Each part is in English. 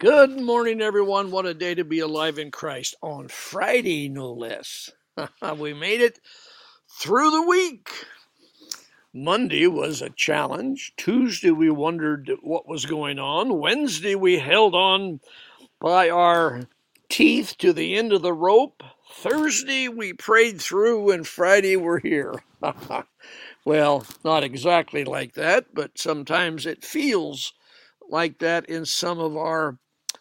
Good morning, everyone. What a day to be alive in Christ on Friday, no less. we made it through the week. Monday was a challenge. Tuesday, we wondered what was going on. Wednesday, we held on by our teeth to the end of the rope. Thursday, we prayed through, and Friday, we're here. well, not exactly like that, but sometimes it feels like that in some of our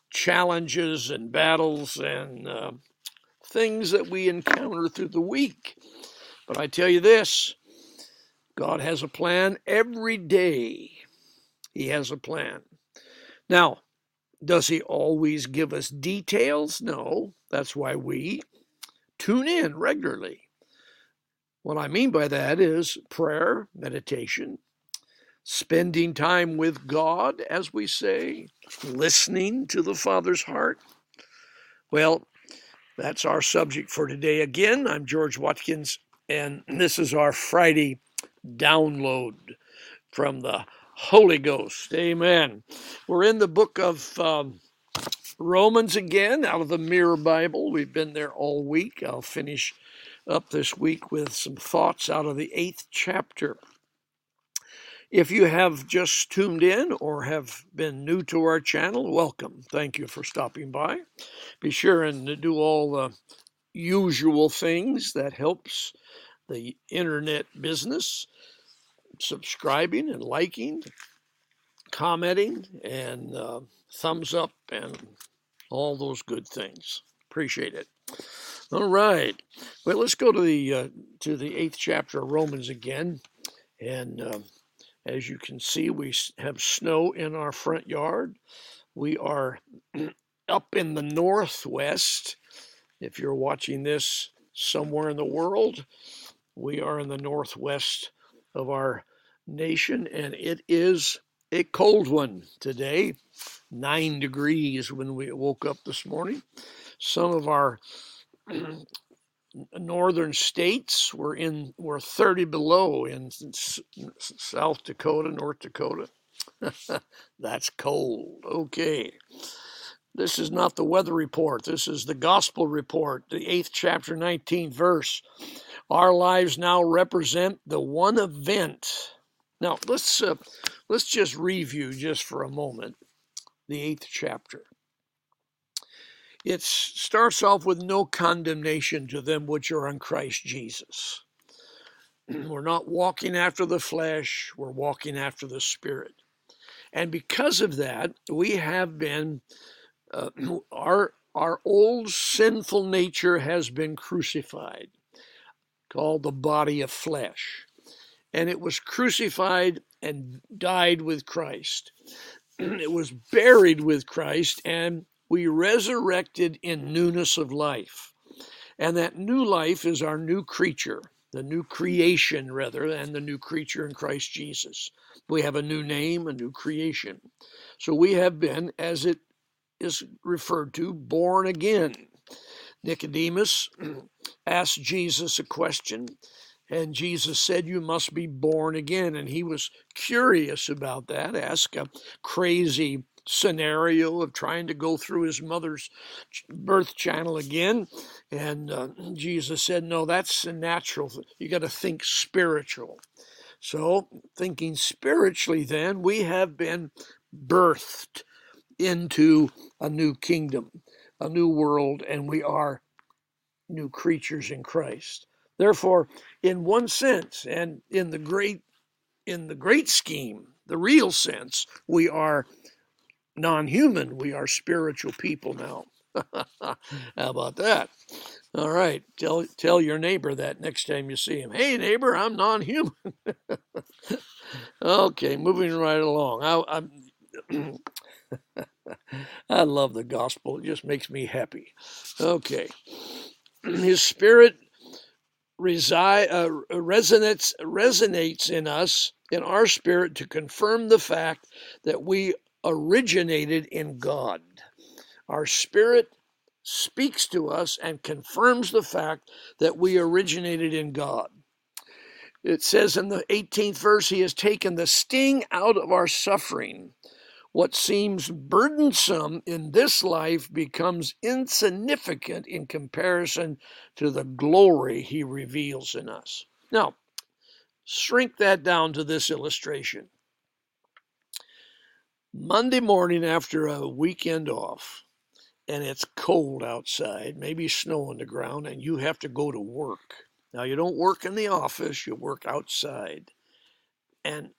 challenges and battles and uh, things that we encounter through the week. But I tell you this God has a plan every day. He has a plan. Now, does He always give us details? No. That's why we tune in regularly. What I mean by that is prayer, meditation, spending time with God, as we say, listening to the Father's heart? Well, that's our subject for today. Again, I'm George Watkins, and this is our Friday download from the Holy Ghost. Amen. We're in the book of um, Romans again, out of the Mirror Bible. We've been there all week. I'll finish up this week with some thoughts out of the eighth chapter. If you have just tuned in or have been new to our channel, welcome. Thank you for stopping by. Be sure and do all the usual things that helps the internet business, subscribing and liking, commenting, and uh, thumbs up, and all those good things. Appreciate it. All right. Well, let's go to the uh, to the eighth chapter of Romans again, and. Uh, as you can see, we have snow in our front yard. We are up in the northwest. If you're watching this somewhere in the world, we are in the northwest of our nation, and it is a cold one today. Nine degrees when we woke up this morning. Some of our northern states were in were 30 below in South Dakota, North Dakota. That's cold. Okay. This is not the weather report. This is the gospel report, the 8th chapter 19th verse. Our lives now represent the one event. Now, let's uh, let's just review just for a moment the 8th chapter. It starts off with no condemnation to them which are in Christ Jesus. We're not walking after the flesh, we're walking after the Spirit. And because of that, we have been, uh, our, our old sinful nature has been crucified, called the body of flesh. And it was crucified and died with Christ. it was buried with Christ and we resurrected in newness of life. And that new life is our new creature, the new creation, rather, than the new creature in Christ Jesus. We have a new name, a new creation. So we have been, as it is referred to, born again. Nicodemus asked Jesus a question, and Jesus said, You must be born again. And he was curious about that, asked a crazy scenario of trying to go through his mother's birth channel again. And uh, Jesus said, No, that's a natural. thing. You got to think spiritual. So, thinking spiritually, then, we have been birthed into a new kingdom, a new world, and we are new creatures in Christ. Therefore, in one sense, and in the great in the great scheme, the real sense, we are non human. We are spiritual people now. How about that? All right. Tell, tell your neighbor that next time you see him. Hey, neighbor, I'm non human. okay, moving right along. I. I love the gospel. It just makes me happy. Okay. His spirit reside, uh, resonates, resonates in us, in our spirit, to confirm the fact that we originated in God. Our spirit speaks to us and confirms the fact that we originated in God. It says in the 18th verse, He has taken the sting out of our suffering what seems burdensome in this life becomes insignificant in comparison to the glory he reveals in us. Now, shrink that down to this illustration. Monday morning after a weekend off, and it's cold outside, maybe snow on the ground, and you have to go to work. Now, you don't work in the office, you work outside. And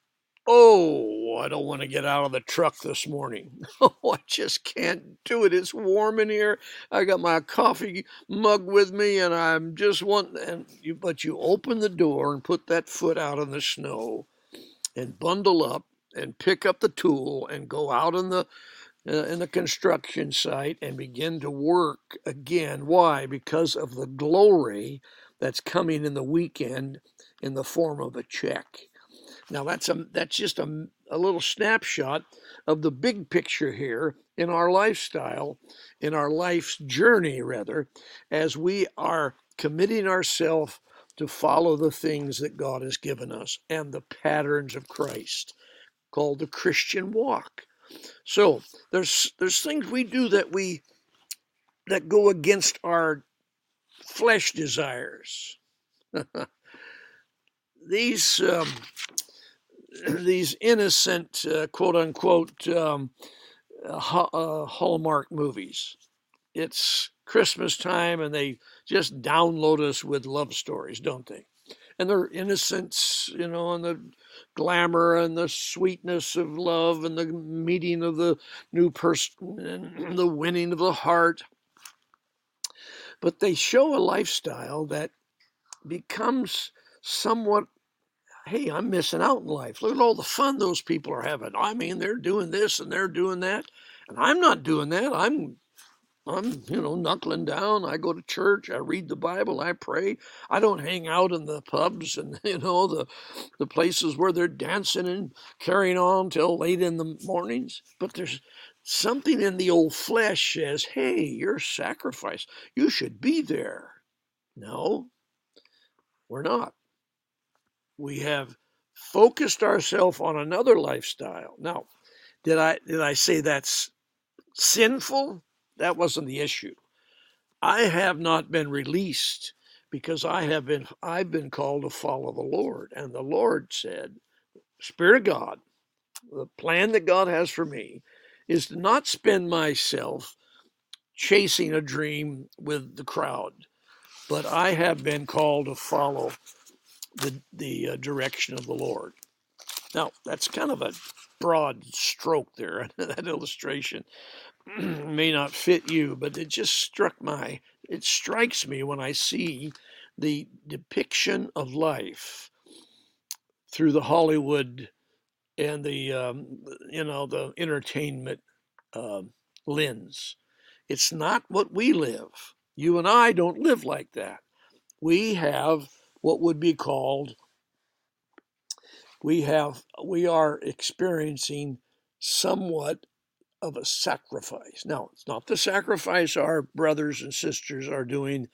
Oh, I don't want to get out of the truck this morning. Oh, I just can't do it. It's warm in here. I got my coffee mug with me, and I'm just wanting. And you, but you open the door and put that foot out in the snow, and bundle up and pick up the tool and go out in the uh, in the construction site and begin to work again. Why? Because of the glory that's coming in the weekend in the form of a check. Now that's a that's just a, a little snapshot of the big picture here in our lifestyle, in our life's journey rather, as we are committing ourselves to follow the things that God has given us and the patterns of Christ called the Christian walk. So there's there's things we do that we that go against our flesh desires. These um, these innocent, uh, quote unquote, um, uh, uh, Hallmark movies. It's Christmas time and they just download us with love stories, don't they? And their innocence, you know, and the glamour and the sweetness of love and the meeting of the new person and the winning of the heart. But they show a lifestyle that becomes somewhat hey, I'm missing out in life. Look at all the fun those people are having. I mean, they're doing this and they're doing that, and I'm not doing that. I'm I'm, you know, knuckling down. I go to church. I read the Bible. I pray. I don't hang out in the pubs and you know the the places where they're dancing and carrying on till late in the mornings. But there's something in the old flesh says, "Hey, you're sacrifice. You should be there." No, we're not we have focused ourselves on another lifestyle. Now, did I did I say that's sinful? That wasn't the issue. I have not been released because I have been I've been called to follow the Lord. And the Lord said, Spirit of God, the plan that God has for me is to not spend myself chasing a dream with the crowd, but I have been called to follow the, the uh, direction of the Lord. Now, that's kind of a broad stroke there. that illustration may not fit you, but it just struck my, it strikes me when I see the depiction of life through the Hollywood and the, um, you know, the entertainment uh, lens. It's not what we live. You and I don't live like that. We have what would be called we have we are experiencing somewhat of a sacrifice. Now, it's not the sacrifice our brothers and sisters are doing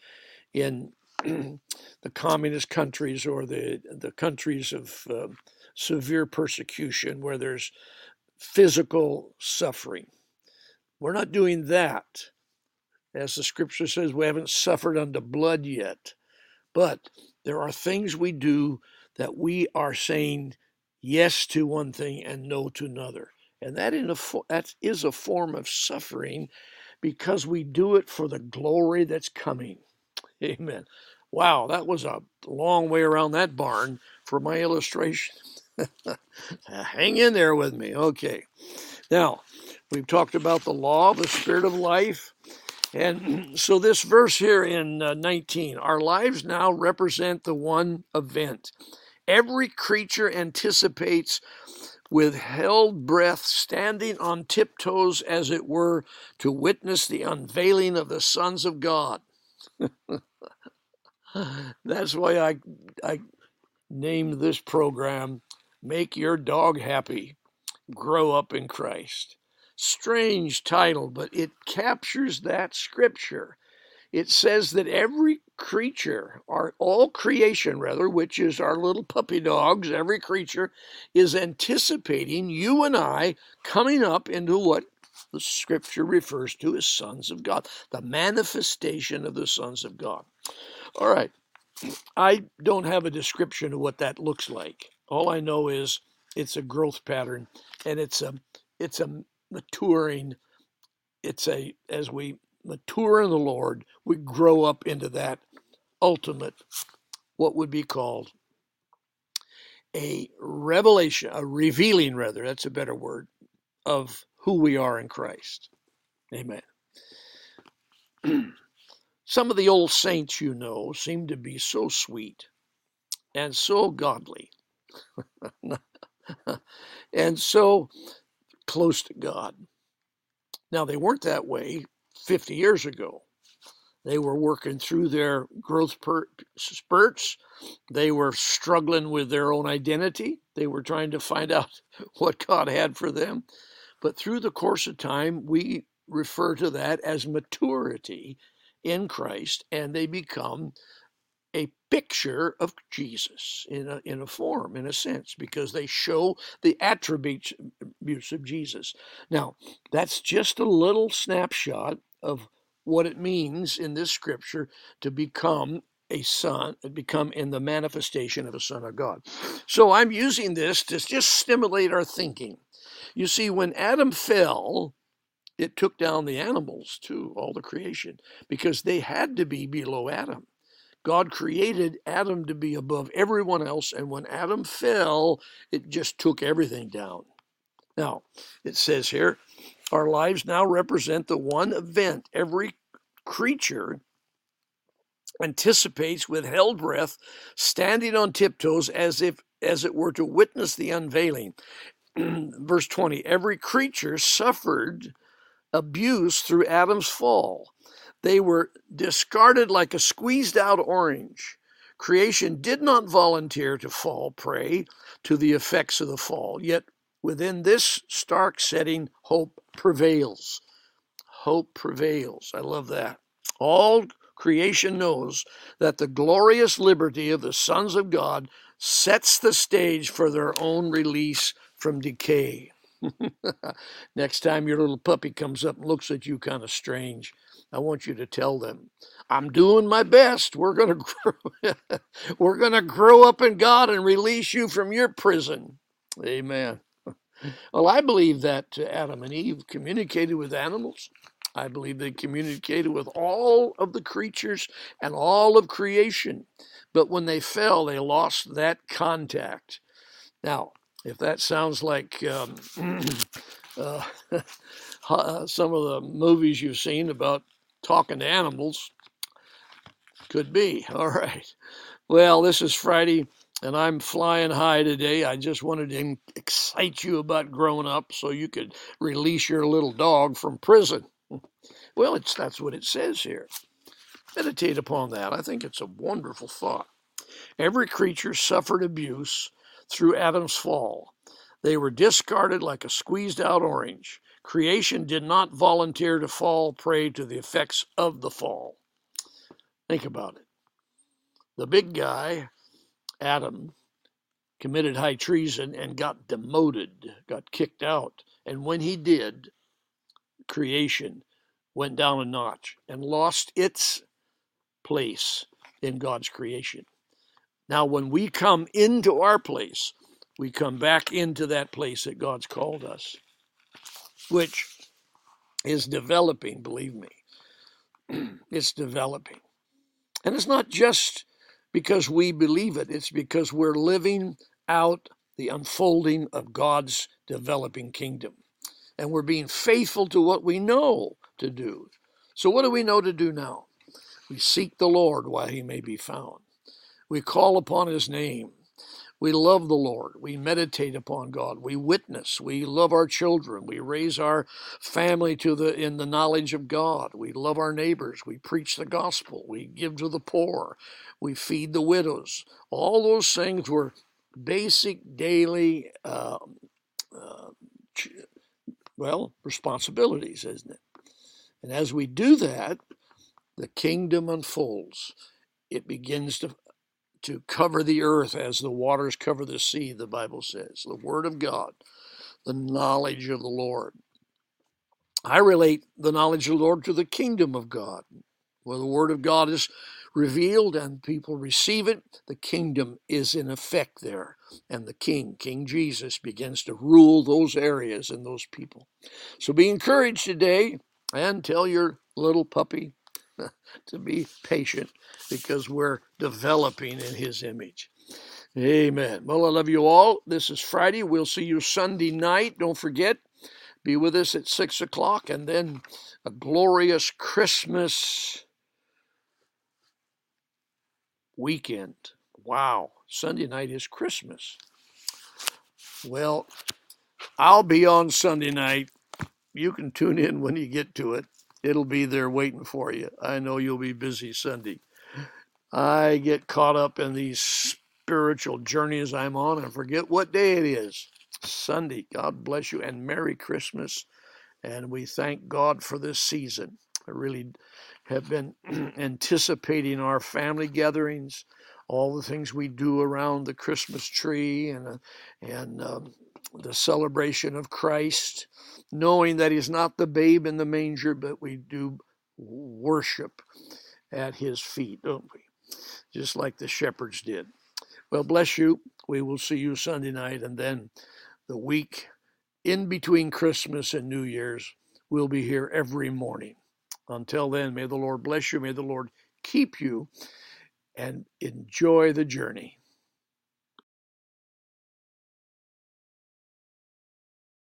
in the communist countries or the the countries of uh, severe persecution where there's physical suffering. We're not doing that. As the scripture says, we haven't suffered unto blood yet. But there are things we do that we are saying yes to one thing and no to another. And that, in a, that is a form of suffering because we do it for the glory that's coming. Amen. Wow, that was a long way around that barn for my illustration. Hang in there with me. Okay. Now, we've talked about the law, the spirit of life, and so, this verse here in uh, 19 our lives now represent the one event. Every creature anticipates with held breath, standing on tiptoes, as it were, to witness the unveiling of the sons of God. That's why I, I named this program Make Your Dog Happy Grow Up in Christ. Strange title, but it captures that scripture. It says that every creature, or all creation rather, which is our little puppy dogs, every creature is anticipating you and I coming up into what the scripture refers to as sons of God, the manifestation of the sons of God. All right. I don't have a description of what that looks like. All I know is it's a growth pattern and it's a it's a maturing it's a as we mature in the Lord, we grow up into that ultimate what would be called a revelation, a revealing rather, that's a better word, of who we are in Christ. Amen. Some of the old saints you know seem to be so sweet and so godly and so close to God. Now, they weren't that way 50 years ago. They were working through their growth spurts. They were struggling with their own identity. They were trying to find out what God had for them. But through the course of time, we refer to that as maturity in Christ, and they become a picture of Jesus in a, in a form, in a sense, because they show the attributes of Jesus. Now, that's just a little snapshot of what it means in this scripture to become a son, become in the manifestation of a son of God. So I'm using this to just stimulate our thinking. You see, when Adam fell, it took down the animals too, all the creation, because they had to be below Adam. God created Adam to be above everyone else, and when Adam fell, it just took everything down. Now, it says here, our lives now represent the one event every creature anticipates with held breath, standing on tiptoes as if as it were to witness the unveiling. Verse 20 Every creature suffered abuse through Adam's fall. They were discarded like a squeezed out orange. Creation did not volunteer to fall prey to the effects of the fall, yet within this stark setting, hope prevails. Hope prevails. I love that. All creation knows that the glorious liberty of the sons of God sets the stage for their own release from decay. Next time your little puppy comes up and looks at you kind of strange, I want you to tell them, I'm doing my best. We're going to grow, we're going to grow up in God and release you from your prison. Amen. Well, I believe that Adam and Eve communicated with animals. I believe they communicated with all of the creatures and all of creation. But when they fell, they lost that contact. Now, if that sounds like um, uh, some of the movies you've seen about talking to animals, could be. All right. Well, this is Friday, and I'm flying high today. I just wanted to excite you about growing up so you could release your little dog from prison. Well, it's that's what it says here. Meditate upon that. I think it's a wonderful thought. Every creature suffered abuse through Adam's fall. They were discarded like a squeezed out orange. Creation did not volunteer to fall prey to the effects of the fall. Think about it. The big guy, Adam, committed high treason and got demoted, got kicked out. And when he did, creation went down a notch and lost its place in God's creation. Now, when we come into our place, we come back into that place that God's called us, which is developing, believe me. it's developing. And it's not just because we believe it, it's because we're living out the unfolding of God's developing kingdom. And we're being faithful to what we know to do. So, what do we know to do now? We seek the Lord while he may be found. We call upon his name. We love the Lord. We meditate upon God. We witness. We love our children. We raise our family to the in the knowledge of God. We love our neighbors. We preach the gospel. We give to the poor. We feed the widows. All those things were basic daily, uh, uh, well, responsibilities, isn't it? And as we do that, the kingdom unfolds it begins to to cover the earth as the waters cover the sea, the Bible says. The Word of God, the knowledge of the Lord. I relate the knowledge of the Lord to the kingdom of God, where the Word of God is revealed and people receive it. The kingdom is in effect there, and the King, King Jesus, begins to rule those areas and those people. So be encouraged today and tell your little puppy to be patient because we're developing in His image. Amen. Well, I love you all. This is Friday. We'll see you Sunday night. Don't forget, be with us at 6 o'clock and then a glorious Christmas weekend. Wow. Sunday night is Christmas. Well, I'll be on Sunday night. You can tune in when you get to it. It'll be there waiting for you. I know you'll be busy Sunday. I get caught up in these spiritual journeys I'm on and forget what day it is. Sunday. God bless you and Merry Christmas. And we thank God for this season. I really have been anticipating our family gatherings, all the things we do around the Christmas tree and, uh, and um, the celebration of Christ, knowing that He's not the babe in the manger, but we do worship at His feet, don't we? just like the shepherds did. Well, bless you. We will see you Sunday night, and then the week in between Christmas and New Year's, we'll be here every morning. Until then, may the Lord bless you, may the Lord keep you, and enjoy the journey.